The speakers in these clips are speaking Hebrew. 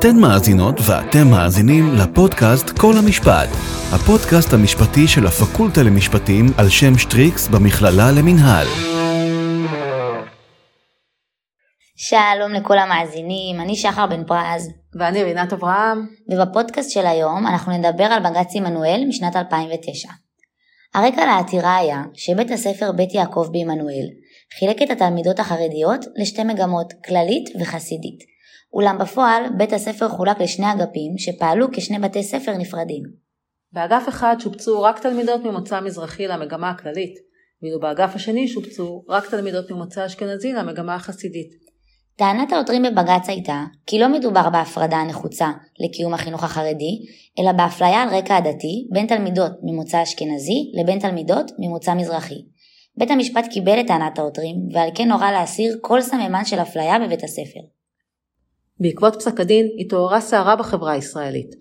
אתן מאזינות ואתם מאזינים לפודקאסט כל המשפט, הפודקאסט המשפטי של הפקולטה למשפטים על שם שטריקס במכללה למינהל. שלום לכל המאזינים, אני שחר בן פרז. ואני רינת אברהם. ובפודקאסט של היום אנחנו נדבר על בג"ץ עמנואל משנת 2009. הרקע לעתירה היה שבית הספר בית יעקב בעמנואל חילק את התלמידות החרדיות לשתי מגמות, כללית וחסידית. אולם בפועל בית הספר חולק לשני אגפים שפעלו כשני בתי ספר נפרדים. באגף אחד שובצו רק תלמידות ממוצא מזרחי למגמה הכללית, ואילו באגף השני שובצו רק תלמידות ממוצא אשכנזי למגמה החסידית. טענת העותרים בבג"ץ הייתה כי לא מדובר בהפרדה הנחוצה לקיום החינוך החרדי, אלא באפליה על רקע עדתי בין תלמידות ממוצא אשכנזי לבין תלמידות ממוצא מזרחי. בית המשפט קיבל את טענת העותרים, ועל כן הורה להסיר כל סממן של אפליה בבית הספר. בעקבות פסק הדין התעוררה סערה בחברה הישראלית.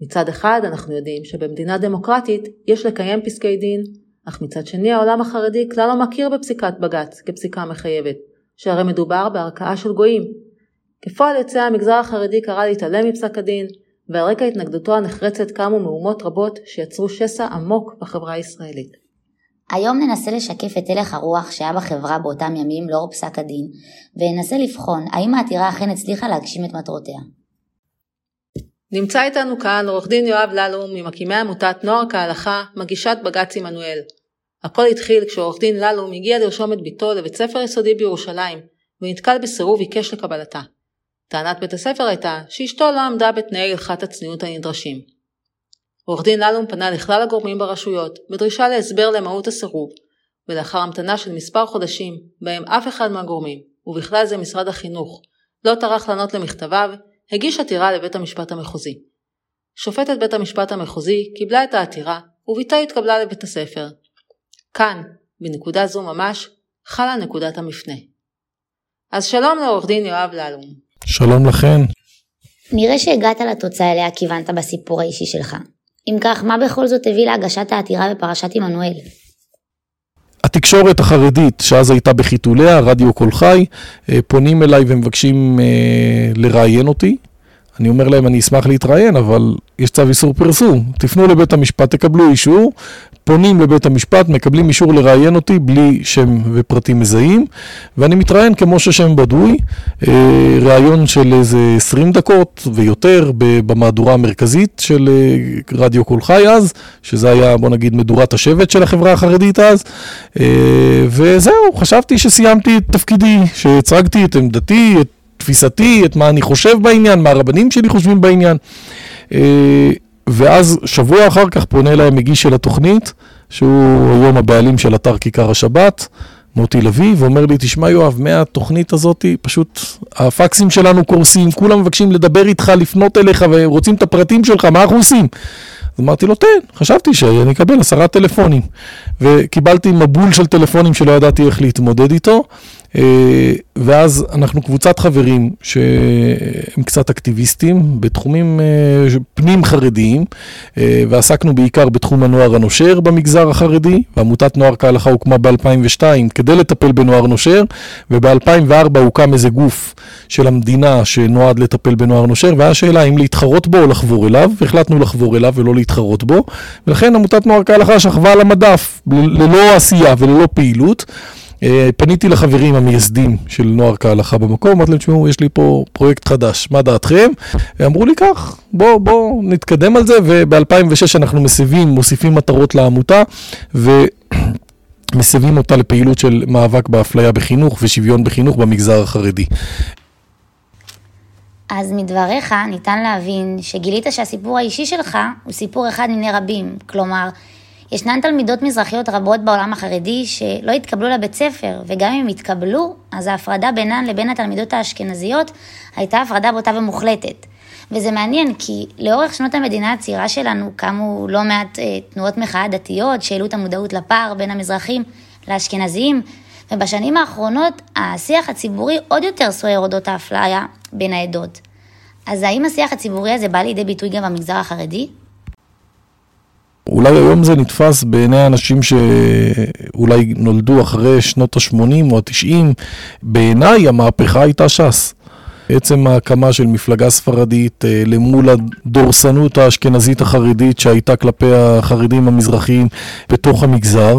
מצד אחד אנחנו יודעים שבמדינה דמוקרטית יש לקיים פסקי דין, אך מצד שני העולם החרדי כלל לא מכיר בפסיקת בג"ץ כפסיקה מחייבת, שהרי מדובר בערכאה של גויים. כפועל יוצא המגזר החרדי קרא להתעלם מפסק הדין, ועל רקע התנגדותו הנחרצת קמו מהומות רבות שיצרו שסע עמוק בחברה הישראלית. היום ננסה לשקף את הלך הרוח שהיה בחברה באותם ימים לאור פסק הדין, וננסה לבחון האם העתירה אכן הצליחה להגשים את מטרותיה. נמצא איתנו כאן עורך דין יואב ללו ממקימי עמותת נוער כהלכה, מגישת בג"ץ עמנואל. הכל התחיל כשעורך דין ללו הגיע לרשום את בתו לבית ספר יסודי בירושלים, ונתקל בסירוב עיקש לקבלתה. טענת בית הספר הייתה שאשתו לא עמדה בתנאי הלכת הצניעות הנדרשים. עורך דין ללום פנה לכלל הגורמים ברשויות בדרישה להסבר למהות הסירוב, ולאחר המתנה של מספר חודשים, בהם אף אחד מהגורמים, ובכלל זה משרד החינוך, לא טרח לענות למכתביו, הגיש עתירה לבית המשפט המחוזי. שופטת בית המשפט המחוזי קיבלה את העתירה, וביתה התקבלה לבית הספר. כאן, בנקודה זו ממש, חלה נקודת המפנה. אז שלום לעורך דין יואב ללום. שלום לכן. נראה שהגעת לתוצאה אליה כיוונת בסיפור האישי שלך. אם כך, מה בכל זאת הביא להגשת העתירה בפרשת עמנואל? התקשורת החרדית, שאז הייתה בחיתוליה, רדיו קול חי, אה, פונים אליי ומבקשים אה, לראיין אותי. אני אומר להם, אני אשמח להתראיין, אבל יש צו איסור פרסום. תפנו לבית המשפט, תקבלו אישור, פונים לבית המשפט, מקבלים אישור לראיין אותי בלי שם ופרטים מזהים, ואני מתראיין כמו ששם בדוי, אה, ראיון של איזה 20 דקות ויותר במהדורה המרכזית של אה, רדיו קול חי אז, שזה היה, בוא נגיד, מדורת השבט של החברה החרדית אז, אה, וזהו, חשבתי שסיימתי את תפקידי, שהצגתי את עמדתי, את תפיסתי, את מה אני חושב בעניין, מה הרבנים שלי חושבים בעניין. ואז שבוע אחר כך פונה אליי המגיש של התוכנית, שהוא היום הבעלים של אתר כיכר השבת, מוטי לביא, ואומר לי, תשמע יואב, מהתוכנית הזאת, פשוט הפקסים שלנו קורסים, כולם מבקשים לדבר איתך, לפנות אליך ורוצים את הפרטים שלך, מה אנחנו עושים? אז אמרתי לו, תן, חשבתי שאני אקבל עשרה טלפונים. וקיבלתי מבול של טלפונים שלא ידעתי איך להתמודד איתו. אה, ואז אנחנו קבוצת חברים שהם קצת אקטיביסטים בתחומים אה, פנים חרדיים אה, ועסקנו בעיקר בתחום הנוער הנושר במגזר החרדי ועמותת נוער כהלכה הוקמה ב-2002 כדי לטפל בנוער נושר וב-2004 הוקם איזה גוף של המדינה שנועד לטפל בנוער נושר והיה שאלה אם להתחרות בו או לחבור אליו והחלטנו לחבור אליו ולא להתחרות בו ולכן עמותת נוער כהלכה שכבה על המדף ללא עשייה וללא פעילות פניתי לחברים המייסדים של נוער כהלכה במקום, אמרתי להם, תשמעו, יש לי פה פרויקט חדש, מה דעתכם? אמרו לי כך, בואו בוא נתקדם על זה, וב-2006 אנחנו מסבים, מוסיפים מטרות לעמותה, ו... מסבים אותה לפעילות של מאבק באפליה בחינוך ושוויון בחינוך במגזר החרדי. אז מדבריך ניתן להבין שגילית שהסיפור האישי שלך הוא סיפור אחד מני רבים, כלומר, ישנן תלמידות מזרחיות רבות בעולם החרדי שלא התקבלו לבית ספר, וגם אם התקבלו, אז ההפרדה בינן לבין התלמידות האשכנזיות הייתה הפרדה בוטה ומוחלטת. וזה מעניין, כי לאורך שנות המדינה הצעירה שלנו קמו לא מעט אה, תנועות מחאה דתיות שהעלו את המודעות לפער בין המזרחים לאשכנזיים, ובשנים האחרונות השיח הציבורי עוד יותר סוער אודות האפליה בין העדות. אז האם השיח הציבורי הזה בא לידי ביטוי גם במגזר החרדי? אולי היום זה נתפס בעיני אנשים שאולי נולדו אחרי שנות ה-80 או ה-90, בעיניי המהפכה הייתה ש"ס. עצם ההקמה של מפלגה ספרדית אה, למול הדורסנות האשכנזית החרדית שהייתה כלפי החרדים המזרחיים בתוך המגזר,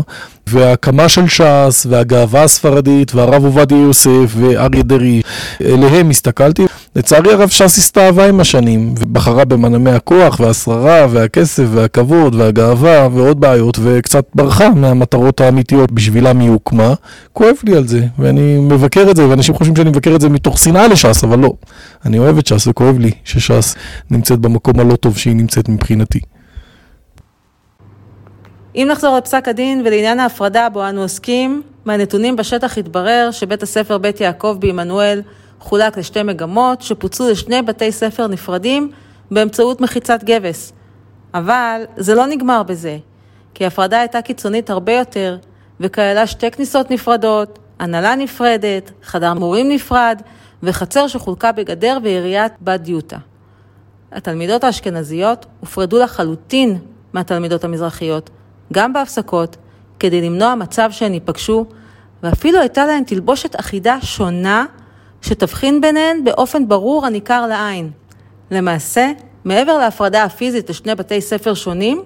וההקמה של ש"ס, והגאווה הספרדית, והרב עובדיה יוסף, ואריה דרעי, אליהם הסתכלתי. לצערי הרב ש"ס הסתאבה עם השנים, ובחרה במנעמי הכוח, והשררה, והכסף, והכבוד, והגאווה, ועוד בעיות, וקצת ברחה מהמטרות האמיתיות בשבילם היא הוקמה. כואב לי על זה, ואני מבקר את זה, ואנשים חושבים שאני מבקר את זה מתוך שנאה לש"ס, אבל לא. אני אוהב את ש"ס, וכואב לי שש"ס נמצאת במקום הלא טוב שהיא נמצאת מבחינתי. אם נחזור לפסק הדין ולעניין ההפרדה בו אנו עוסקים, מהנתונים בשטח התברר שבית הספר בית יעקב בעמנואל חולק לשתי מגמות שפוצלו לשני בתי ספר נפרדים באמצעות מחיצת גבס. אבל זה לא נגמר בזה, כי ההפרדה הייתה קיצונית הרבה יותר, וכללה שתי כניסות נפרדות, הנהלה נפרדת, חדר מורים נפרד, וחצר שחולקה בגדר ועיריית בת דיוטה. התלמידות האשכנזיות הופרדו לחלוטין מהתלמידות המזרחיות, גם בהפסקות, כדי למנוע מצב שהן ייפגשו, ואפילו הייתה להן תלבושת אחידה שונה, שתבחין ביניהן באופן ברור הניכר לעין. למעשה, מעבר להפרדה הפיזית לשני בתי ספר שונים,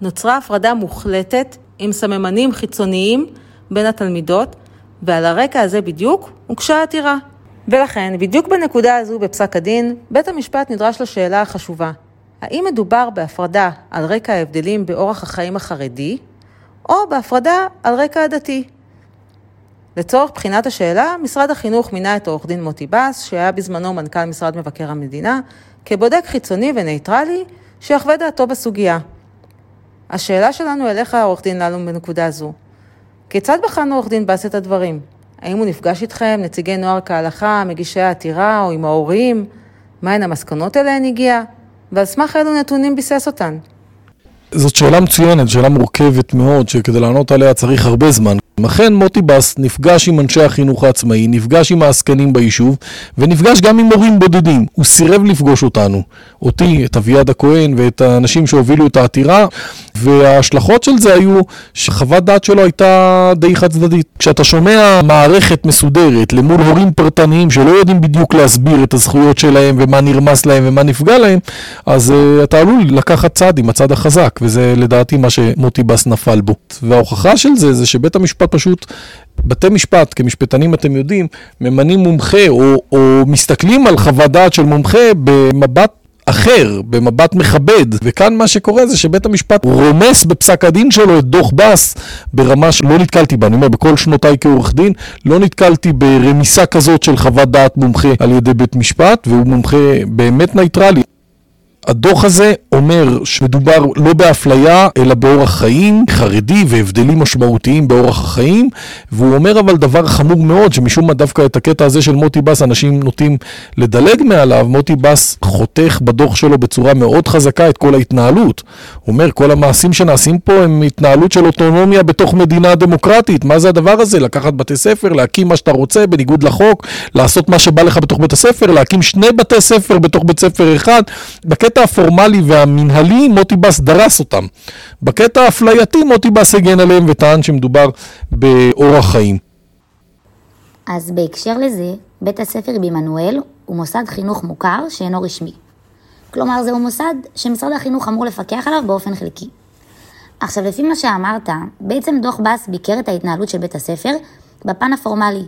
נוצרה הפרדה מוחלטת עם סממנים חיצוניים בין התלמידות, ועל הרקע הזה בדיוק הוגשה העתירה. ולכן, בדיוק בנקודה הזו בפסק הדין, בית המשפט נדרש לשאלה החשובה, האם מדובר בהפרדה על רקע ההבדלים באורח החיים החרדי, או בהפרדה על רקע הדתי? לצורך בחינת השאלה, משרד החינוך מינה את עורך דין מוטי בס, שהיה בזמנו מנכ"ל משרד מבקר המדינה, כבודק חיצוני ונייטרלי, שיחווה דעתו בסוגיה. השאלה שלנו אליך, עורך דין ללום, בנקודה זו. כיצד בחן עורך דין בס את הדברים? האם הוא נפגש איתכם, נציגי נוער כהלכה, מגישי העתירה, או עם ההורים? מהן המסקנות אליהן הגיע? ועל סמך אילו נתונים ביסס אותן? זאת שאלה מצוינת, שאלה מורכבת מאוד, שכדי לענות עליה צריך הרבה זמן. אכן מוטי בס נפגש עם אנשי החינוך העצמאי, נפגש עם העסקנים ביישוב, ונפגש גם עם מורים בודדים. הוא סירב לפגוש אותנו, אותי, את אביעד הכהן ואת האנשים שהובילו את העתירה, וההשלכות של זה היו שחוות דעת שלו הייתה די חד צדדית. כשאתה שומע מערכת מסודרת למול הורים פרטניים שלא יודעים בדיוק להסביר את הזכויות שלהם ומה נרמס להם ומה נפגע להם, אז uh, אתה עלול לקחת צד עם הצד החזק, וזה לדעתי מה שמוטי בס נפל בו. וההוכחה של זה זה שבית המשפט פשוט בתי משפט, כמשפטנים אתם יודעים, ממנים מומחה או, או מסתכלים על חוות דעת של מומחה במבט אחר, במבט מכבד, וכאן מה שקורה זה שבית המשפט רומס בפסק הדין שלו את דוח בס ברמה שלא נתקלתי בה, אני אומר, בכל שנותיי כעורך דין, לא נתקלתי ברמיסה כזאת של חוות דעת מומחה על ידי בית משפט, והוא מומחה באמת נייטרלי. הדוח הזה אומר שמדובר לא באפליה, אלא באורח חיים חרדי והבדלים משמעותיים באורח החיים, והוא אומר אבל דבר חמור מאוד, שמשום מה דווקא את הקטע הזה של מוטי בס אנשים נוטים לדלג מעליו, מוטי בס חותך בדוח שלו בצורה מאוד חזקה את כל ההתנהלות. הוא אומר, כל המעשים שנעשים פה הם התנהלות של אוטונומיה בתוך מדינה דמוקרטית. מה זה הדבר הזה? לקחת בתי ספר, להקים מה שאתה רוצה בניגוד לחוק, לעשות מה שבא לך בתוך בית הספר, להקים שני בתי ספר בתוך בית ספר אחד. בקטע הפורמלי והמנהלי, מוטי בס דרס אותם. בקטע האפלייתי, מוטי בס הגן עליהם וטען שמדובר באורח חיים. אז בהקשר לזה, בית הספר בעמנואל הוא מוסד חינוך מוכר שאינו רשמי. כלומר, זהו מוסד שמשרד החינוך אמור לפקח עליו באופן חלקי. עכשיו, לפי מה שאמרת, בעצם דוח בס ביקר את ההתנהלות של בית הספר בפן הפורמלי.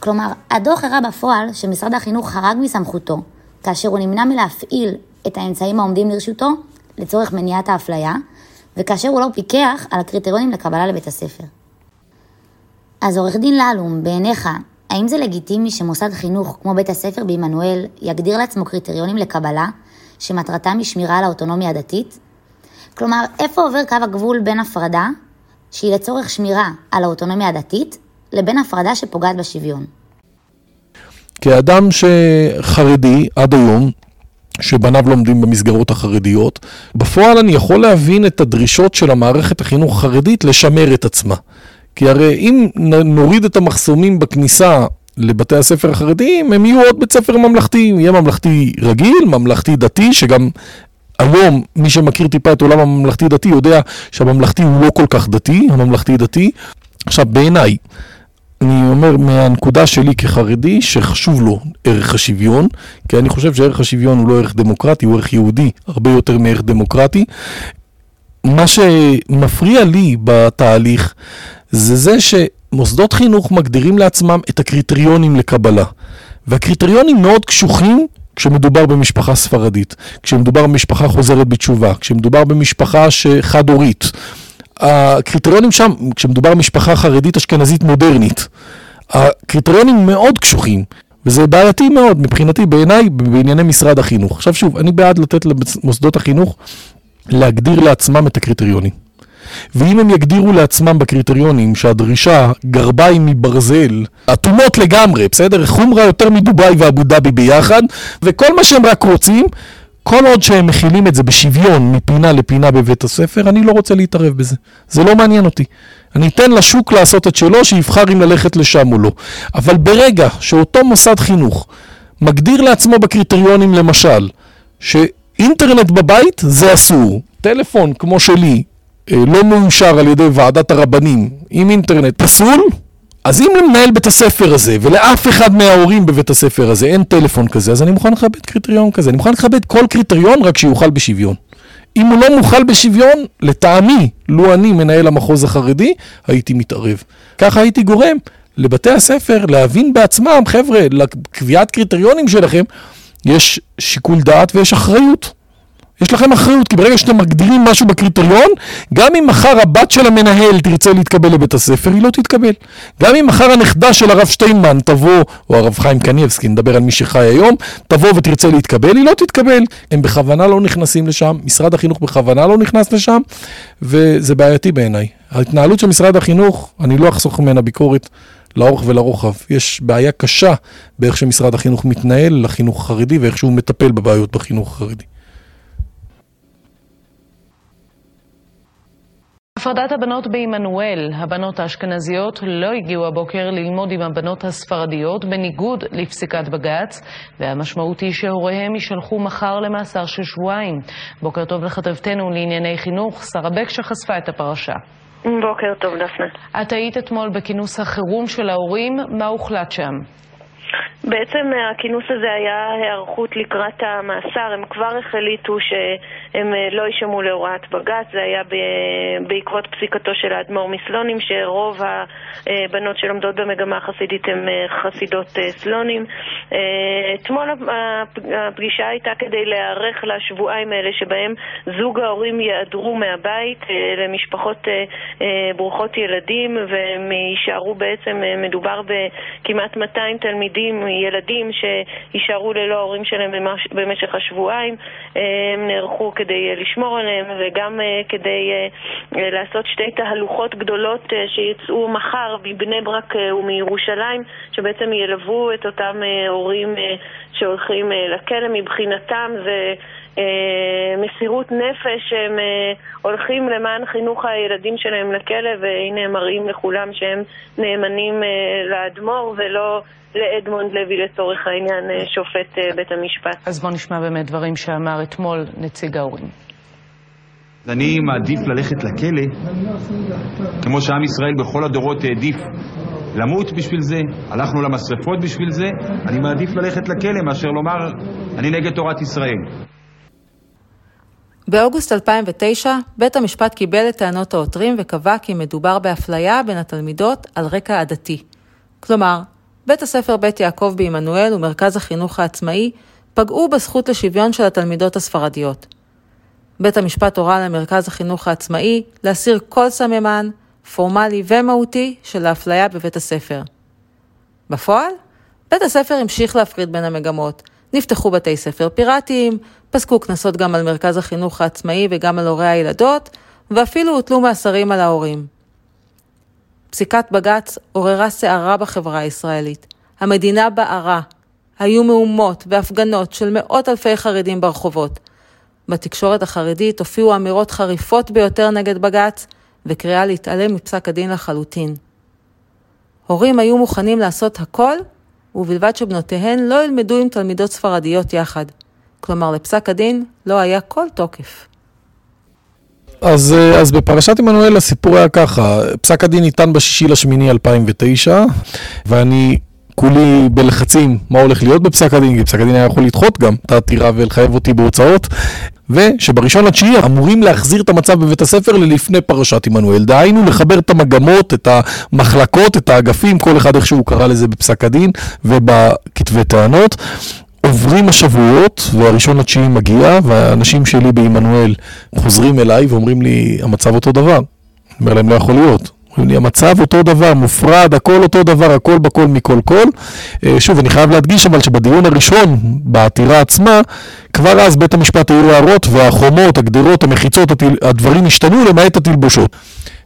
כלומר, הדוח הראה בפועל שמשרד החינוך חרג מסמכותו, כאשר הוא נמנע מלהפעיל את האמצעים העומדים לרשותו לצורך מניעת האפליה, וכאשר הוא לא פיקח על הקריטריונים לקבלה לבית הספר. אז עורך דין ללום, בעיניך, האם זה לגיטימי שמוסד חינוך כמו בית הספר בעמנואל יגדיר לעצמו קריטריונים לקבלה שמטרתם היא שמירה על האוטונומיה הדתית? כלומר, איפה עובר קו הגבול בין הפרדה, שהיא לצורך שמירה על האוטונומיה הדתית, לבין הפרדה שפוגעת בשוויון? כאדם שחרדי עד היום, שבניו לומדים במסגרות החרדיות. בפועל אני יכול להבין את הדרישות של המערכת החינוך החרדית לשמר את עצמה. כי הרי אם נוריד את המחסומים בכניסה לבתי הספר החרדיים, הם יהיו עוד בית ספר ממלכתי, יהיה ממלכתי רגיל, ממלכתי דתי, שגם היום מי שמכיר טיפה את עולם הממלכתי דתי יודע שהממלכתי הוא לא כל כך דתי, הממלכתי דתי. עכשיו בעיניי, אני אומר מהנקודה שלי כחרדי, שחשוב לו ערך השוויון, כי אני חושב שערך השוויון הוא לא ערך דמוקרטי, הוא ערך יהודי הרבה יותר מערך דמוקרטי. מה שמפריע לי בתהליך זה זה שמוסדות חינוך מגדירים לעצמם את הקריטריונים לקבלה. והקריטריונים מאוד קשוחים כשמדובר במשפחה ספרדית, כשמדובר במשפחה חוזרת בתשובה, כשמדובר במשפחה חד-הורית. הקריטריונים שם, כשמדובר במשפחה חרדית אשכנזית מודרנית, הקריטריונים מאוד קשוחים. וזה בעייתי מאוד מבחינתי, בעיניי, בענייני משרד החינוך. עכשיו שוב, אני בעד לתת למוסדות החינוך להגדיר לעצמם את הקריטריונים. ואם הם יגדירו לעצמם בקריטריונים שהדרישה גרביים מברזל, אטומות לגמרי, בסדר? חומרה יותר מדובאי ואבו דאבי ביחד, וכל מה שהם רק רוצים, כל עוד שהם מכילים את זה בשוויון מפינה לפינה בבית הספר, אני לא רוצה להתערב בזה. זה לא מעניין אותי. אני אתן לשוק לעשות את שלו, שיבחר אם ללכת לשם או לא. אבל ברגע שאותו מוסד חינוך מגדיר לעצמו בקריטריונים, למשל, שאינטרנט בבית זה אסור, טלפון כמו שלי אה, לא מאושר על ידי ועדת הרבנים עם אינטרנט פסול, אז אם למנהל בית הספר הזה ולאף אחד מההורים בבית הספר הזה אין טלפון כזה, אז אני מוכן לכבד קריטריון כזה. אני מוכן לכבד כל קריטריון רק שיוכל בשוויון. אם הוא לא מוכל בשוויון, לטעמי, לו אני מנהל המחוז החרדי, הייתי מתערב. ככה הייתי גורם לבתי הספר להבין בעצמם, חבר'ה, לקביעת קריטריונים שלכם, יש שיקול דעת ויש אחריות. יש לכם אחריות, כי ברגע שאתם מגדירים משהו בקריטריון, גם אם מחר הבת של המנהל תרצה להתקבל לבית הספר, היא לא תתקבל. גם אם מחר הנכדה של הרב שטיינמן תבוא, או הרב חיים קניבסקי, נדבר על מי שחי היום, תבוא ותרצה להתקבל, היא לא תתקבל. הם בכוונה לא נכנסים לשם, משרד החינוך בכוונה לא נכנס לשם, וזה בעייתי בעיניי. ההתנהלות של משרד החינוך, אני לא אחסוך ממנה ביקורת. לאורך ולרוחב. יש בעיה קשה באיך שמשרד החינוך מתנהל לחינוך החרדי ואיך שהוא מטפל בבעיות בחינוך החרדי. הפרדת הבנות בעמנואל, הבנות האשכנזיות לא הגיעו הבוקר ללמוד עם הבנות הספרדיות בניגוד לפסיקת בג"ץ, והמשמעות היא שהוריהם יישלחו מחר למאסר של שבועיים. בוקר טוב לכתבתנו לענייני חינוך, שרה בק שחשפה את הפרשה. בוקר טוב, דפנה. את היית אתמול בכינוס החירום של ההורים, מה הוחלט שם? בעצם הכינוס הזה היה היערכות לקראת המאסר, הם כבר החליטו שהם אה, לא יישמעו להוראת בג"ץ, זה היה בעקבות פסיקתו של האדמו"ר מסלונים, שרוב הבנות שלומדות במגמה החסידית הן אה, חסידות אה, סלונים. אתמול הפגישה הייתה כדי להיערך לשבועיים האלה שבהם זוג ההורים ייעדרו מהבית למשפחות ברוכות ילדים והם יישארו בעצם, מדובר בכמעט 200 תלמידים ילדים שיישארו ללא ההורים שלהם במשך השבועיים, הם נערכו כדי לשמור עליהם וגם אה, כדי אה, לעשות שתי תהלוכות גדולות אה, שיצאו מחר מבני ברק ומירושלים, שבעצם ילוו את אותם הורים שהולכים לכלא. מבחינתם זה מסירות נפש שהם הולכים למען חינוך הילדים שלהם לכלא והנה הם מראים לכולם שהם נאמנים לאדמו"ר ולא לאדמונד לוי לצורך העניין אה, שופט אה, בית המשפט. אז בוא נשמע באמת דברים שאמר אתמול נציג ההורים. אני מעדיף ללכת לכלא, כמו שעם ישראל בכל הדורות העדיף למות בשביל זה, הלכנו למשרפות בשביל זה, אני מעדיף ללכת לכלא מאשר לומר, אני נגד תורת ישראל. באוגוסט 2009, בית המשפט קיבל את טענות העותרים וקבע כי מדובר באפליה בין התלמידות על רקע עדתי. כלומר, בית הספר בית יעקב בעמנואל ומרכז החינוך העצמאי פגעו בזכות לשוויון של התלמידות הספרדיות. בית המשפט הורה למרכז החינוך העצמאי להסיר כל סממן, פורמלי ומהותי של האפליה בבית הספר. בפועל, בית הספר המשיך להפריד בין המגמות, נפתחו בתי ספר פיראטיים, פסקו קנסות גם על מרכז החינוך העצמאי וגם על הורי הילדות, ואפילו הוטלו מאסרים על ההורים. פסיקת בג"ץ עוררה סערה בחברה הישראלית. המדינה בערה. היו מהומות והפגנות של מאות אלפי חרדים ברחובות. בתקשורת החרדית הופיעו אמירות חריפות ביותר נגד בג"ץ, וקריאה להתעלם מפסק הדין לחלוטין. הורים היו מוכנים לעשות הכל, ובלבד שבנותיהן לא ילמדו עם תלמידות ספרדיות יחד. כלומר, לפסק הדין לא היה כל תוקף. אז, אה, אז בפרשת עמנואל הסיפור היה ככה, פסק הדין ניתן בשישי לשמיני 2009, ואני כולי בלחצים מה הולך להיות בפסק הדין, כי פסק הדין היה יכול לדחות גם את העתירה ולחייב אותי בהוצאות, ושבראשון לתשיעי אמורים להחזיר את המצב בבית הספר ללפני פרשת עמנואל. דהיינו לחבר את המגמות, את המחלקות, את האגפים, כל אחד איך שהוא קרא לזה בפסק הדין ובכתבי טענות. עוברים השבועות, והראשון לתשיעי מגיע, והאנשים שלי בעמנואל חוזרים אליי ואומרים לי, המצב אותו דבר. אני אומר להם, לא יכול להיות. אומרים לי, המצב אותו דבר, מופרד, הכל אותו דבר, הכל בכל מכל כל. אה, שוב, אני חייב להדגיש אבל שבדיון הראשון, בעתירה עצמה, כבר אז בית המשפט העיר הערות, והחומות, הגדרות, המחיצות. הדברים השתנו למעט התלבושות.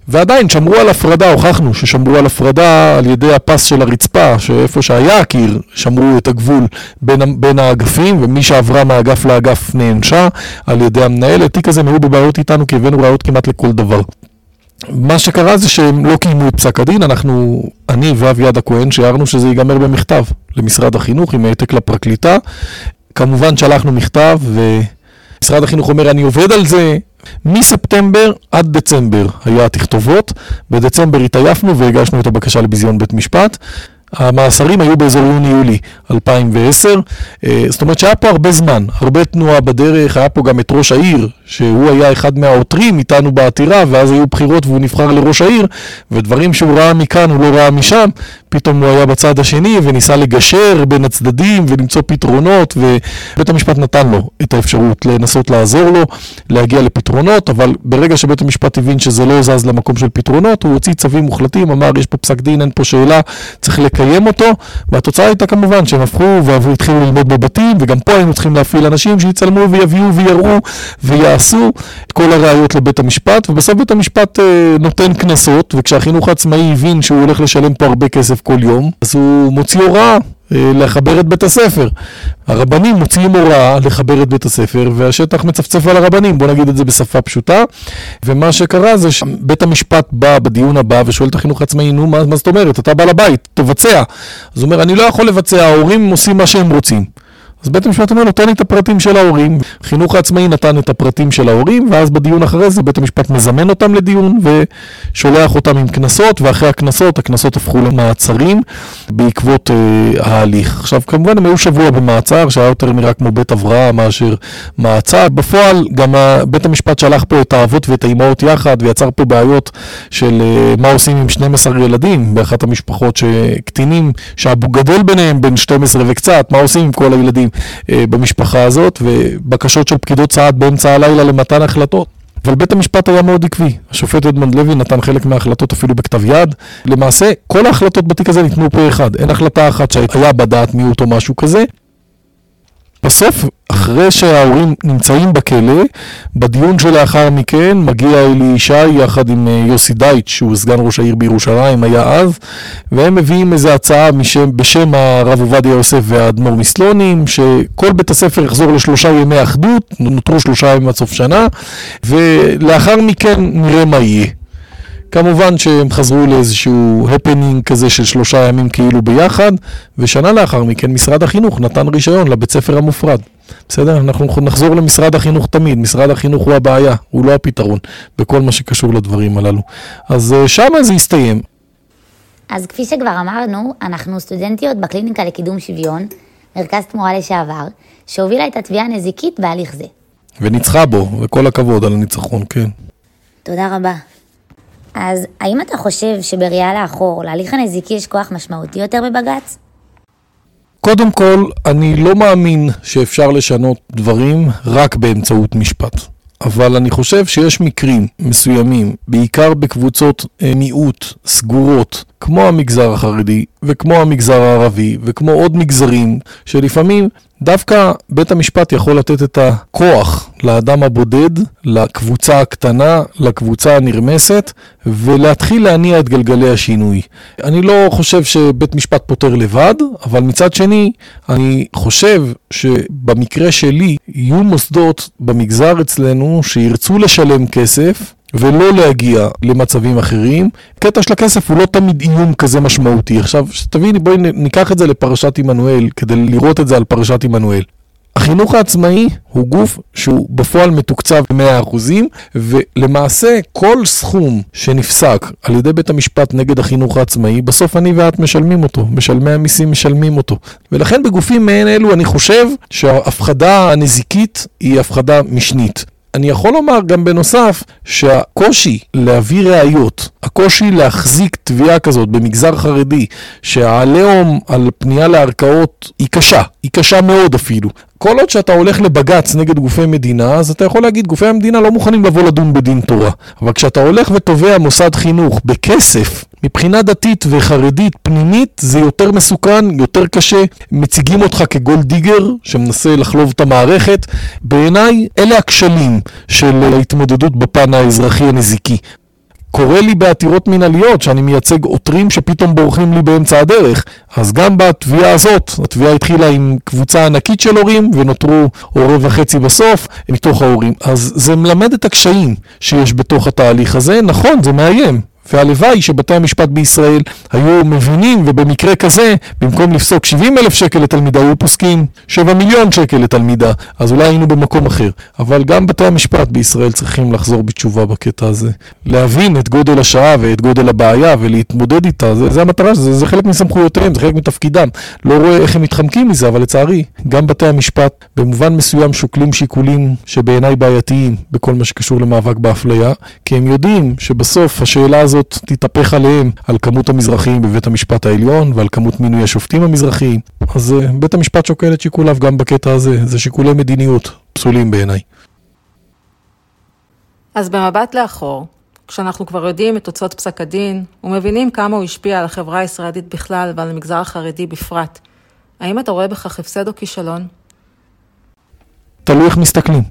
ועדיין שמרו על הפרדה, הוכחנו ששמרו על הפרדה על ידי הפס של הרצפה, שאיפה שהיה הקיר, שמרו את הגבול בין, בין האגפים, ומי שעברה מהאגף לאגף נענשה על ידי המנהל. התיק הזה הם בבעיות איתנו, כי הבאנו ראיות כמעט לכל דבר. מה שקרה זה שהם לא קיימו את פסק הדין, אנחנו, אני ואביעד הכהן, שיערנו שזה ייגמר במכתב למשרד החינוך עם העתק לפרקליטה. כמובן שלחנו מכתב ומשרד החינוך אומר אני עובד על זה. מספטמבר עד דצמבר היה התכתובות, בדצמבר התעייפנו והגשנו את הבקשה לביזיון בית משפט. המאסרים היו באזור יוני-יולי 2010, אה, זאת אומרת שהיה פה הרבה זמן, הרבה תנועה בדרך, היה פה גם את ראש העיר, שהוא היה אחד מהעותרים איתנו בעתירה, ואז היו בחירות והוא נבחר לראש העיר, ודברים שהוא ראה מכאן הוא לא ראה משם, פתאום הוא היה בצד השני וניסה לגשר בין הצדדים ולמצוא פתרונות, ובית המשפט נתן לו את האפשרות לנסות לעזור לו, להגיע לפתרונות, אבל ברגע שבית המשפט הבין שזה לא זז למקום של פתרונות, הוא הוציא צווים מוחלטים, אמר יש פה פסק דין, אין פה שאלה, צריך לקיים אותו, והתוצאה הייתה כמובן שהם הפכו והתחילו ללמוד בבתים, וגם פה היינו צריכים להפעיל אנשים שיצלמו ויביאו ויראו ויעשו את כל הראיות לבית המשפט, ובסוף בית המשפט אה, נותן קנסות, וכשהחינוך העצמאי הבין שהוא הולך לשלם פה הרבה כסף כל יום, אז הוא מוציא הוראה אה, לחבר את בית הספר. הרבנים מוציאים הוראה לחבר את בית הספר, והשטח מצפצף על הרבנים, בוא נגיד את זה בשפה פשוטה. ומה שקרה זה שבית המשפט בא בדיון הבא ושואל את החינוך העצמאי, נו, מה, מה זאת אומרת? אתה בעל הבית, תבצע. אז הוא אומר, אני לא יכול לבצע, ההורים עושים מה שהם רוצים. אז בית המשפט אומר לו, תן לי את הפרטים של ההורים. חינוך העצמאי נתן את הפרטים של ההורים, ואז בדיון אחרי זה בית המשפט מזמן אותם לדיון ושולח אותם עם קנסות, ואחרי הקנסות, הקנסות הפכו למעצרים בעקבות אה, ההליך. עכשיו, כמובן הם היו שבוע במעצר, שהיה יותר נראה כמו בית הבראה מאשר מעצר. בפועל, גם בית המשפט שלח פה את האבות ואת האימהות יחד, ויצר פה בעיות של אה, מה עושים עם 12 ילדים באחת המשפחות שקטינים, שהאבו גדול ביניהם, בין 12 וקצת, מה עושים עם כל הילדים. אה, במשפחה הזאת, ובקשות של פקידות סעד באמצע הלילה למתן החלטות. אבל בית המשפט היה מאוד עקבי. השופט אדמונד לוי נתן חלק מההחלטות אפילו בכתב יד. למעשה, כל ההחלטות בתיק הזה ניתנו פה אחד. אין החלטה אחת שהיה בדעת מיעוט או משהו כזה. בסוף, אחרי שההורים נמצאים בכלא, בדיון שלאחר מכן מגיע אלי ישי יחד עם אה, יוסי דייט, שהוא סגן ראש העיר בירושלים, היה אז, והם מביאים איזו הצעה משם, בשם הרב עובדיה יוסף והאדמו"ר מסלונים, שכל בית הספר יחזור לשלושה ימי אחדות, נותרו שלושה ימים עד סוף שנה, ולאחר מכן נראה מה יהיה. כמובן שהם חזרו לאיזשהו הפנינג כזה של שלושה ימים כאילו ביחד, ושנה לאחר מכן משרד החינוך נתן רישיון לבית ספר המופרד. בסדר? אנחנו נחזור למשרד החינוך תמיד, משרד החינוך הוא הבעיה, הוא לא הפתרון בכל מה שקשור לדברים הללו. אז אה, שמה זה יסתיים. אז כפי שכבר אמרנו, אנחנו סטודנטיות בקליניקה לקידום שוויון, מרכז תמורה לשעבר, שהובילה את התביעה הנזיקית בהליך זה. וניצחה בו, וכל הכבוד על הניצחון, כן. תודה רבה. אז האם אתה חושב שבראייה לאחור, להליך הנזיקי יש כוח משמעותי יותר בבג"ץ? קודם כל, אני לא מאמין שאפשר לשנות דברים רק באמצעות משפט. אבל אני חושב שיש מקרים מסוימים, בעיקר בקבוצות אה, מיעוט סגורות, כמו המגזר החרדי וכמו המגזר הערבי וכמו עוד מגזרים, שלפעמים דווקא בית המשפט יכול לתת את הכוח לאדם הבודד, לקבוצה הקטנה, לקבוצה הנרמסת, ולהתחיל להניע את גלגלי השינוי. אני לא חושב שבית משפט פותר לבד, אבל מצד שני, אני חושב שבמקרה שלי יהיו מוסדות במגזר אצלנו שירצו לשלם כסף. ולא להגיע למצבים אחרים. קטע של הכסף הוא לא תמיד איום כזה משמעותי. עכשיו, שתביני, בואי ניקח את זה לפרשת עמנואל, כדי לראות את זה על פרשת עמנואל. החינוך העצמאי הוא גוף שהוא בפועל מתוקצב ב-100% ולמעשה כל סכום שנפסק על ידי בית המשפט נגד החינוך העצמאי, בסוף אני ואת משלמים אותו, משלמי המיסים משלמים אותו. ולכן בגופים מעין אלו אני חושב שההפחדה הנזיקית היא הפחדה משנית. אני יכול לומר גם בנוסף שהקושי להביא ראיות, הקושי להחזיק תביעה כזאת במגזר חרדי, שהעליהום על פנייה לערכאות היא קשה, היא קשה מאוד אפילו. כל עוד שאתה הולך לבג"ץ נגד גופי מדינה, אז אתה יכול להגיד, גופי המדינה לא מוכנים לבוא לדון בדין תורה. אבל כשאתה הולך ותובע מוסד חינוך בכסף, מבחינה דתית וחרדית פנימית, זה יותר מסוכן, יותר קשה. מציגים אותך כגולד דיגר, שמנסה לחלוב את המערכת. בעיניי, אלה הכשלים של ההתמודדות בפן האזרחי הנזיקי. קורה לי בעתירות מנהליות שאני מייצג עותרים שפתאום בורחים לי באמצע הדרך. אז גם בתביעה הזאת, התביעה התחילה עם קבוצה ענקית של הורים ונותרו הורה וחצי בסוף מתוך ההורים. אז זה מלמד את הקשיים שיש בתוך התהליך הזה. נכון, זה מאיים. והלוואי שבתי המשפט בישראל היו מבינים ובמקרה כזה, במקום לפסוק 70 אלף שקל לתלמידה, היו פוסקים 7 מיליון שקל לתלמידה, אז אולי היינו במקום אחר. אבל גם בתי המשפט בישראל צריכים לחזור בתשובה בקטע הזה. להבין את גודל השעה ואת גודל הבעיה ולהתמודד איתה, זה, זה המטרה, זה, זה חלק מסמכויותיהם, זה חלק מתפקידם. לא רואה איך הם מתחמקים מזה, אבל לצערי, גם בתי המשפט במובן מסוים שוקלים שיקולים שבעיניי בעייתיים בכל מה שקשור למאבק באפליה, כי הם יודעים שבסוף השאלה הזו הזאת תתהפך עליהם, על כמות המזרחים בבית המשפט העליון ועל כמות מינוי השופטים המזרחיים. אז uh, בית המשפט שוקל את שיקוליו גם בקטע הזה, זה שיקולי מדיניות פסולים בעיניי. אז במבט לאחור, כשאנחנו כבר יודעים את תוצאות פסק הדין ומבינים כמה הוא השפיע על החברה הישראלית בכלל ועל המגזר החרדי בפרט, האם אתה רואה בכך הפסד או כישלון? תלוי איך מסתכלים.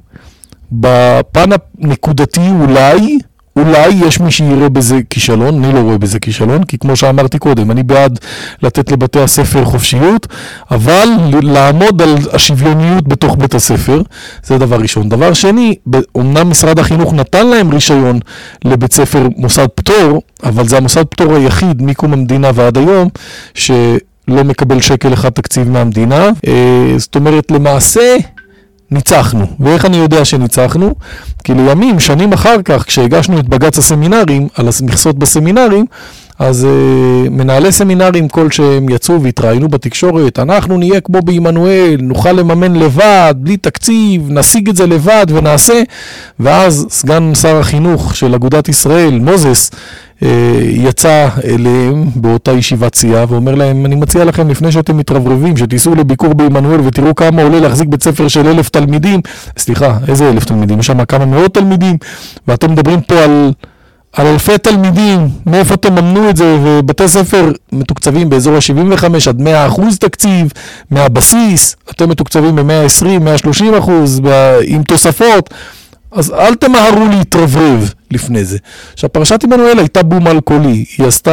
בפן הנקודתי אולי אולי יש מי שיראה בזה כישלון, אני לא רואה בזה כישלון, כי כמו שאמרתי קודם, אני בעד לתת לבתי הספר חופשיות, אבל לעמוד על השוויוניות בתוך בית הספר, זה דבר ראשון. דבר שני, אומנם משרד החינוך נתן להם רישיון לבית ספר מוסד פטור, אבל זה המוסד פטור היחיד מקום המדינה ועד היום, שלא מקבל שקל אחד תקציב מהמדינה. אה, זאת אומרת, למעשה... ניצחנו. ואיך אני יודע שניצחנו? כי לימים, שנים אחר כך, כשהגשנו את בג"ץ הסמינרים, על המכסות בסמינרים, אז uh, מנהלי סמינרים, כל שהם יצאו והתראיינו בתקשורת, אנחנו נהיה כמו בעמנואל, נוכל לממן לבד, בלי תקציב, נשיג את זה לבד ונעשה. ואז סגן שר החינוך של אגודת ישראל, מוזס, יצא אליהם באותה ישיבת סיעה ואומר להם, אני מציע לכם לפני שאתם מתרברבים, שתיסעו לביקור בעמנואל ותראו כמה עולה להחזיק בית ספר של אלף תלמידים, סליחה, איזה אלף תלמידים? יש שם כמה מאות תלמידים, ואתם מדברים פה על... על אלפי תלמידים, מאיפה תממנו את זה, ובתי ספר מתוקצבים באזור ה-75 עד 100 אחוז תקציב מהבסיס, אתם מתוקצבים ב-120, 130 אחוז, עם תוספות. אז אל תמהרו להתרברב לפני זה. עכשיו, פרשת עמנואל הייתה בום אלכוהולי, היא עשתה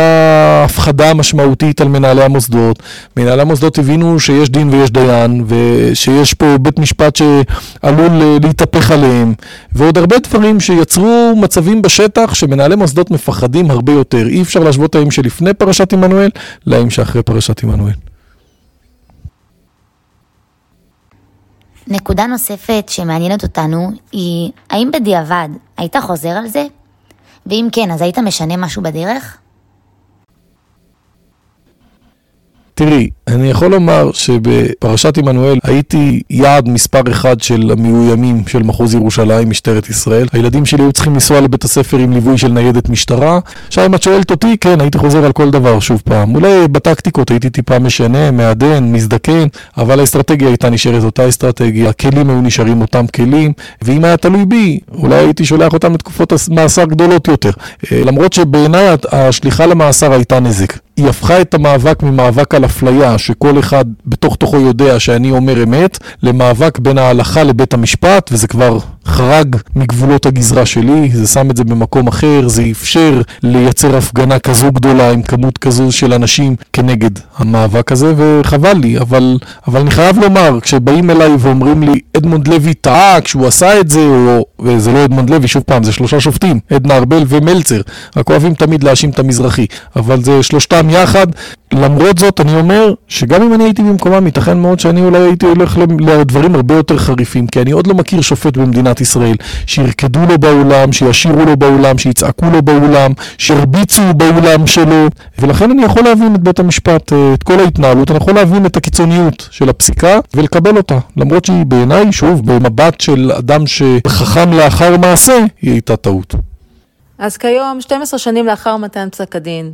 הפחדה משמעותית על מנהלי המוסדות. מנהלי המוסדות הבינו שיש דין ויש דיין, ושיש פה בית משפט שעלול להתהפך עליהם, ועוד הרבה דברים שיצרו מצבים בשטח שמנהלי מוסדות מפחדים הרבה יותר. אי אפשר להשוות את שלפני פרשת עמנואל לימים שאחרי פרשת עמנואל. נקודה נוספת שמעניינת אותנו היא, האם בדיעבד היית חוזר על זה? ואם כן, אז היית משנה משהו בדרך? תראי, אני יכול לומר שבפרשת עמנואל הייתי יעד מספר אחד של המאוימים של מחוז ירושלים, משטרת ישראל. הילדים שלי היו צריכים לנסוע לבית הספר עם ליווי של ניידת משטרה. עכשיו אם את שואלת אותי, כן, הייתי חוזר על כל דבר שוב פעם. אולי בטקטיקות הייתי טיפה משנה, מעדן, מזדקן, אבל האסטרטגיה הייתה נשארת אותה אסטרטגיה, הכלים היו נשארים אותם כלים, ואם היה תלוי בי, אולי הייתי שולח אותם לתקופות מאסר גדולות יותר. אה, למרות שבעיניי השליחה למאסר הייתה נזק. היא הפכה את המאבק ממאבק על אפליה, שכל אחד בתוך תוכו יודע שאני אומר אמת, למאבק בין ההלכה לבית המשפט, וזה כבר חרג מגבולות הגזרה שלי, זה שם את זה במקום אחר, זה אפשר לייצר הפגנה כזו גדולה עם כמות כזו של אנשים כנגד המאבק הזה, וחבל לי, אבל, אבל אני חייב לומר, כשבאים אליי ואומרים לי, אדמונד לוי טעה כשהוא עשה את זה, או, וזה לא אדמונד לוי, שוב פעם, זה שלושה שופטים, עדנה ארבל ומלצר, רק אוהבים תמיד להאשים את המזרחי, אבל זה שלושתם יחד, למרות זאת, אני אומר שגם אם אני הייתי במקומם, ייתכן מאוד שאני אולי הייתי הולך לדברים הרבה יותר חריפים, כי אני עוד לא מכיר שופט במדינת ישראל שירקדו לו באולם, שישירו לו באולם, שיצעקו לו באולם, שירביצו באולם שלו, ולכן אני יכול להבין את בית המשפט, אה, את כל ההתנהלות, אני יכול להבין את הקיצוניות של הפסיקה ולקבל אותה, למרות שהיא בעיניי, שוב, במבט של אדם שחכם לאחר מעשה, היא הייתה טעות. אז כיום, 12 שנים לאחר מתן פסק הדין,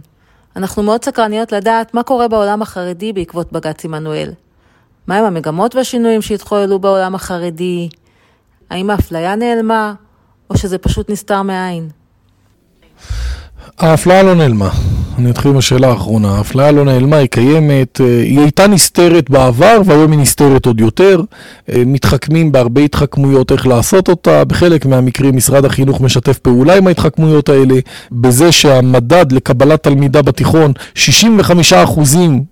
אנחנו מאוד סקרניות לדעת מה קורה בעולם החרדי בעקבות בג"ץ עמנואל. מהם המגמות והשינויים שהתחוללו בעולם החרדי? האם האפליה נעלמה, או שזה פשוט נסתר מהעין? האפליה לא נעלמה. אני אתחיל עם השאלה האחרונה. האפליה לא נעלמה, היא קיימת, אה, היא הייתה נסתרת בעבר והיום היא נסתרת עוד יותר. אה, מתחכמים בהרבה התחכמויות איך לעשות אותה. בחלק מהמקרים משרד החינוך משתף פעולה עם ההתחכמויות האלה, בזה שהמדד לקבלת תלמידה בתיכון, 65%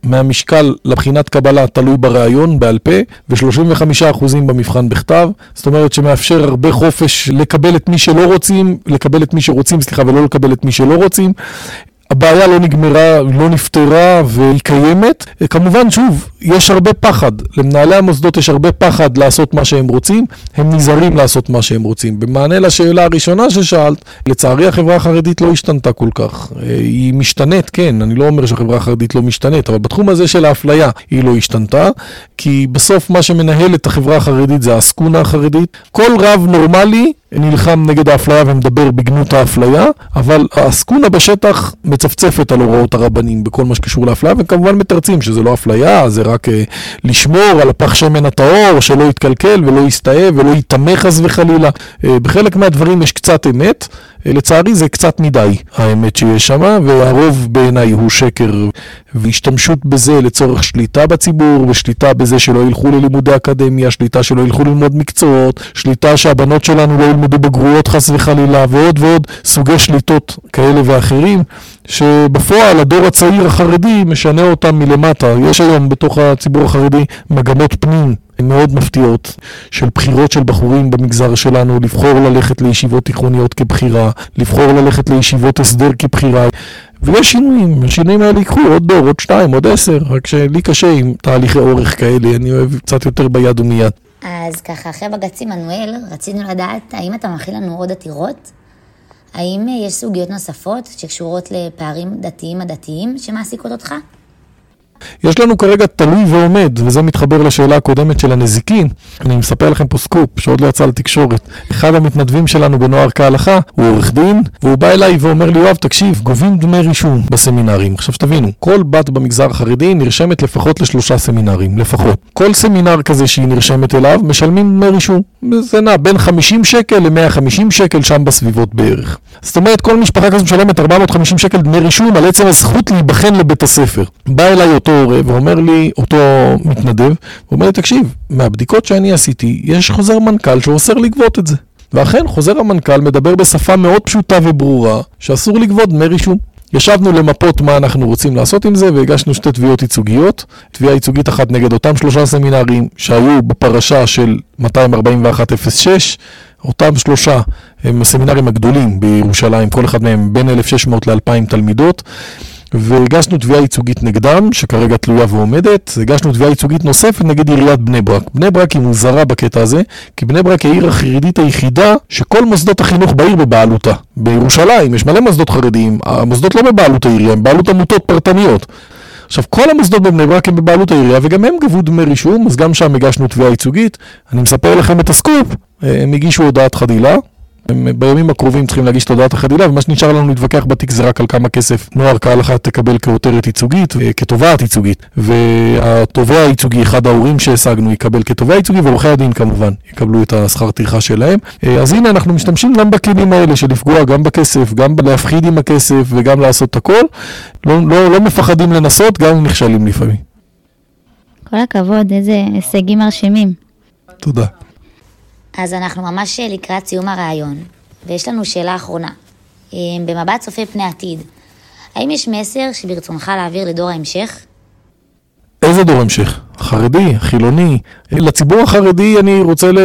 מהמשקל לבחינת קבלה תלוי בריאיון בעל פה, ו-35% במבחן בכתב. זאת אומרת שמאפשר הרבה חופש לקבל את מי שלא רוצים, לקבל את מי שרוצים, סליחה, ולא לקבל את מי שלא רוצים. הבעיה לא נגמרה, לא נפתרה והיא קיימת. כמובן, שוב, יש הרבה פחד. למנהלי המוסדות יש הרבה פחד לעשות מה שהם רוצים, הם נזהרים לעשות מה שהם רוצים. במענה לשאלה הראשונה ששאלת, לצערי החברה החרדית לא השתנתה כל כך. היא משתנית, כן, אני לא אומר שהחברה החרדית לא משתנית, אבל בתחום הזה של האפליה היא לא השתנתה, כי בסוף מה שמנהל את החברה החרדית זה העסקונה החרדית. כל רב נורמלי נלחם נגד האפליה ומדבר בגנות האפליה, אבל העסקונה בשטח מצפצפת על הוראות הרבנים בכל מה שקשור לאפליה, וכמובן מתרצים שזה לא אפליה, זה רק uh, לשמור על הפח שמן הטהור, שלא יתקלקל ולא יסתאב ולא יטמא חס וחלילה. Uh, בחלק מהדברים יש קצת אמת. לצערי זה קצת מדי האמת שיש שם, והרוב בעיניי הוא שקר והשתמשות בזה לצורך שליטה בציבור, ושליטה בזה שלא ילכו ללימודי אקדמיה, שליטה שלא ילכו ללמוד מקצועות, שליטה שהבנות שלנו לא ילמדו בגרויות חס וחלילה, ועוד ועוד סוגי שליטות כאלה ואחרים, שבפועל הדור הצעיר החרדי משנה אותם מלמטה. יש היום בתוך הציבור החרדי מגמות פנים מאוד מפתיעות, של בחירות של בחורים במגזר שלנו, לבחור ללכת לישיבות תיכוניות כבחירה, לבחור ללכת לישיבות הסדר כבחירה. ויש שינויים, השינויים האלה ייקחו עוד דור, עוד שתיים, עוד עשר, רק שלי קשה עם תהליכי אורך כאלה, אני אוהב קצת יותר ביד ומיד. אז ככה, אחרי בג"ץ עמנואל, רצינו לדעת האם אתה מכין לנו עוד עתירות? האם יש סוגיות נוספות שקשורות לפערים דתיים עדתיים שמעסיקות אותך? יש לנו כרגע תלוי ועומד, וזה מתחבר לשאלה הקודמת של הנזיקין. אני מספר לכם פה סקופ שעוד לא יצא לתקשורת. אחד המתנדבים שלנו בנוער כהלכה הוא עורך דין, והוא בא אליי ואומר לי, יואב, תקשיב, גובים דמי רישום בסמינרים. עכשיו שתבינו, כל בת במגזר החרדי נרשמת לפחות לשלושה סמינרים, לפחות. כל סמינר כזה שהיא נרשמת אליו, משלמים דמי רישום. זה נע בין 50 שקל ל-150 שקל, שם בסביבות בערך. זאת אומרת, כל משפחה כזו משלמת 450 שקל דמי רישום על עצם הזכות להיבחן לבית הספר. בא אליי אותו הורה ואומר לי, אותו מתנדב, אומר לי, תקשיב, מהבדיקות שאני עשיתי, יש חוזר מנכ"ל שאוסר לגבות את זה. ואכן, חוזר המנכ"ל מדבר בשפה מאוד פשוטה וברורה, שאסור לגבות דמי רישום. ישבנו למפות מה אנחנו רוצים לעשות עם זה והגשנו שתי תביעות ייצוגיות. תביעה ייצוגית אחת נגד אותם שלושה סמינרים שהיו בפרשה של 241.06 אותם שלושה הם הסמינרים הגדולים בירושלים, כל אחד מהם בין 1,600 ל-2,000 תלמידות. והגשנו תביעה ייצוגית נגדם, שכרגע תלויה ועומדת. הגשנו תביעה ייצוגית נוספת נגד עיריית בני ברק. בני ברק היא מוזרה בקטע הזה, כי בני ברק היא העיר החרדית היחידה שכל מוסדות החינוך בעיר בבעלותה. בירושלים יש מלא מוסדות חרדיים, המוסדות לא בבעלות העירייה, הם בעלות עמותות פרטניות. עכשיו, כל המוסדות בבני ברק הם בבעלות העירייה, וגם הם גבו דמי רישום, אז גם שם הגשנו תביעה ייצוגית. אני מספר לכם את הסקופ, הם הגישו הודעת חדילה, הם בימים הקרובים צריכים להגיש את הודעת החדילה, ומה שנשאר לנו להתווכח בתיק זה רק על כמה כסף נוער כהלכה תקבל כעותרת ייצוגית, כתובעת ייצוגית. והתובע הייצוגי, אחד ההורים שהשגנו, יקבל כתובע ייצוגי, ועורכי הדין כמובן יקבלו את השכר טרחה שלהם. אז הנה, אנחנו משתמשים גם בכלים האלה של לפגוע גם בכסף, גם להפחיד עם הכסף וגם לעשות את הכל. לא, לא, לא מפחדים לנסות, גם אם נכשלים לפעמים. כל הכבוד, איזה הישגים מרשימים. תודה. אז אנחנו ממש לקראת סיום הראיון, ויש לנו שאלה אחרונה. אה, במבט צופה פני עתיד, האם יש מסר שברצונך להעביר לדור ההמשך? איזה דור המשך? חרדי, חילוני. לציבור החרדי אני רוצה ל...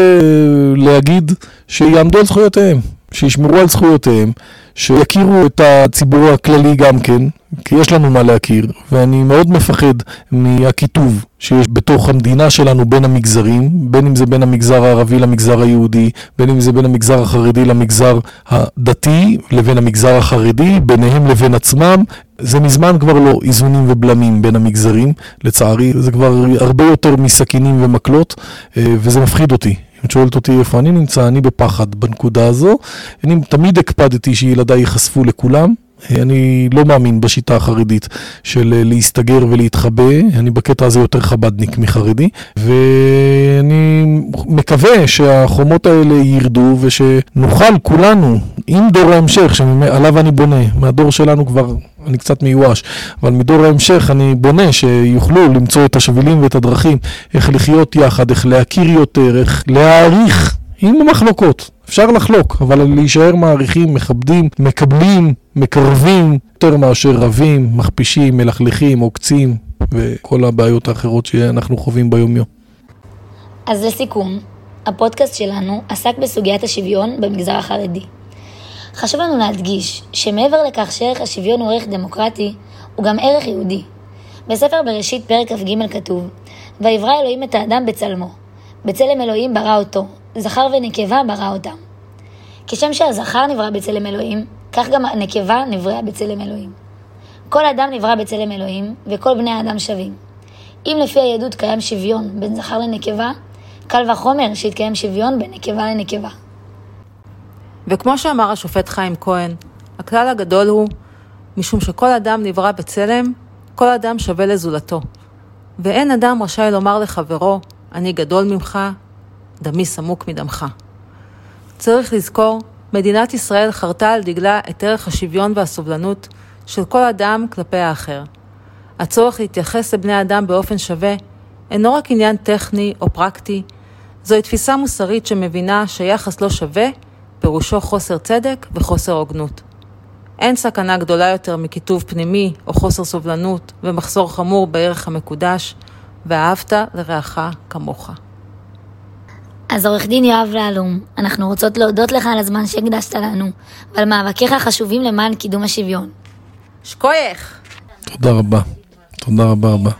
להגיד שיעמדו על זכויותיהם, שישמרו על זכויותיהם, שיכירו את הציבור הכללי גם כן, כי יש לנו מה להכיר, ואני מאוד מפחד מהקיטוב שיש בתוך המדינה שלנו בין המגזרים, בין אם זה בין המגזר הערבי למגזר היהודי, בין אם זה בין המגזר החרדי למגזר הדתי, לבין המגזר החרדי, ביניהם לבין עצמם. זה מזמן כבר לא איזונים ובלמים בין המגזרים, לצערי, זה כבר הרבה יותר מסכינים ומקלות, אה, וזה מפחיד אותי. אם את שואלת אותי איפה אני נמצא, אני בפחד בנקודה הזו. אני תמיד הקפדתי שילדיי ייחשפו לכולם, אני לא מאמין בשיטה החרדית של אה, להסתגר ולהתחבא, אני בקטע הזה יותר חבדניק מחרדי, ואני מקווה שהחומות האלה ירדו ושנוכל כולנו, עם דור ההמשך שעליו אני בונה, מהדור שלנו כבר אני קצת מיואש, אבל מדור ההמשך אני בונה שיוכלו למצוא את השבילים ואת הדרכים, איך לחיות יחד, איך להכיר יותר, איך להעריך עם המחלוקות. אפשר לחלוק, אבל להישאר מעריכים, מכבדים, מקבלים, מקרבים, יותר מאשר רבים, מכפישים, מלכלכים, עוקצים, וכל הבעיות האחרות שאנחנו חווים ביומיום. אז לסיכום, הפודקאסט שלנו עסק בסוגיית השוויון במגזר החרדי. חשוב לנו להדגיש שמעבר לכך שערך השוויון הוא ערך דמוקרטי, הוא גם ערך יהודי. בספר בראשית פרק כ"ג כתוב, ויברא אלוהים את האדם בצלמו. בצלם אלוהים ברא אותו, זכר ונקבה ברא אותם. כשם שהזכר נברא בצלם אלוהים, כך גם הנקבה נבראה בצלם אלוהים. כל אדם נברא בצלם אלוהים, וכל בני האדם שווים. אם לפי היהדות קיים שוויון בין זכר לנקבה, קל וחומר שיתקיים שוויון בין נקבה לנקבה. וכמו שאמר השופט חיים כהן, הכלל הגדול הוא, משום שכל אדם נברא בצלם, כל אדם שווה לזולתו. ואין אדם רשאי לומר לחברו, אני גדול ממך, דמי סמוק מדמך. צריך לזכור, מדינת ישראל חרתה על דגלה את ערך השוויון והסובלנות של כל אדם כלפי האחר. הצורך להתייחס לבני אדם באופן שווה אינו רק עניין טכני או פרקטי, זוהי תפיסה מוסרית שמבינה שיחס לא שווה פירושו חוסר צדק וחוסר הוגנות. אין סכנה גדולה יותר מקיטוב פנימי או חוסר סובלנות ומחסור חמור בערך המקודש, ואהבת לרעך כמוך. אז עורך דין יואב להלום, אנחנו רוצות להודות לך על הזמן שהקדשת לנו, ועל מאבקיך החשובים למען קידום השוויון. שקוייך! תודה רבה. תודה רבה רבה.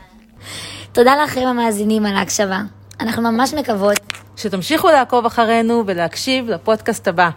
תודה לכם המאזינים על ההקשבה. אנחנו ממש מקוות שתמשיכו לעקוב אחרינו ולהקשיב לפודקאסט הבא.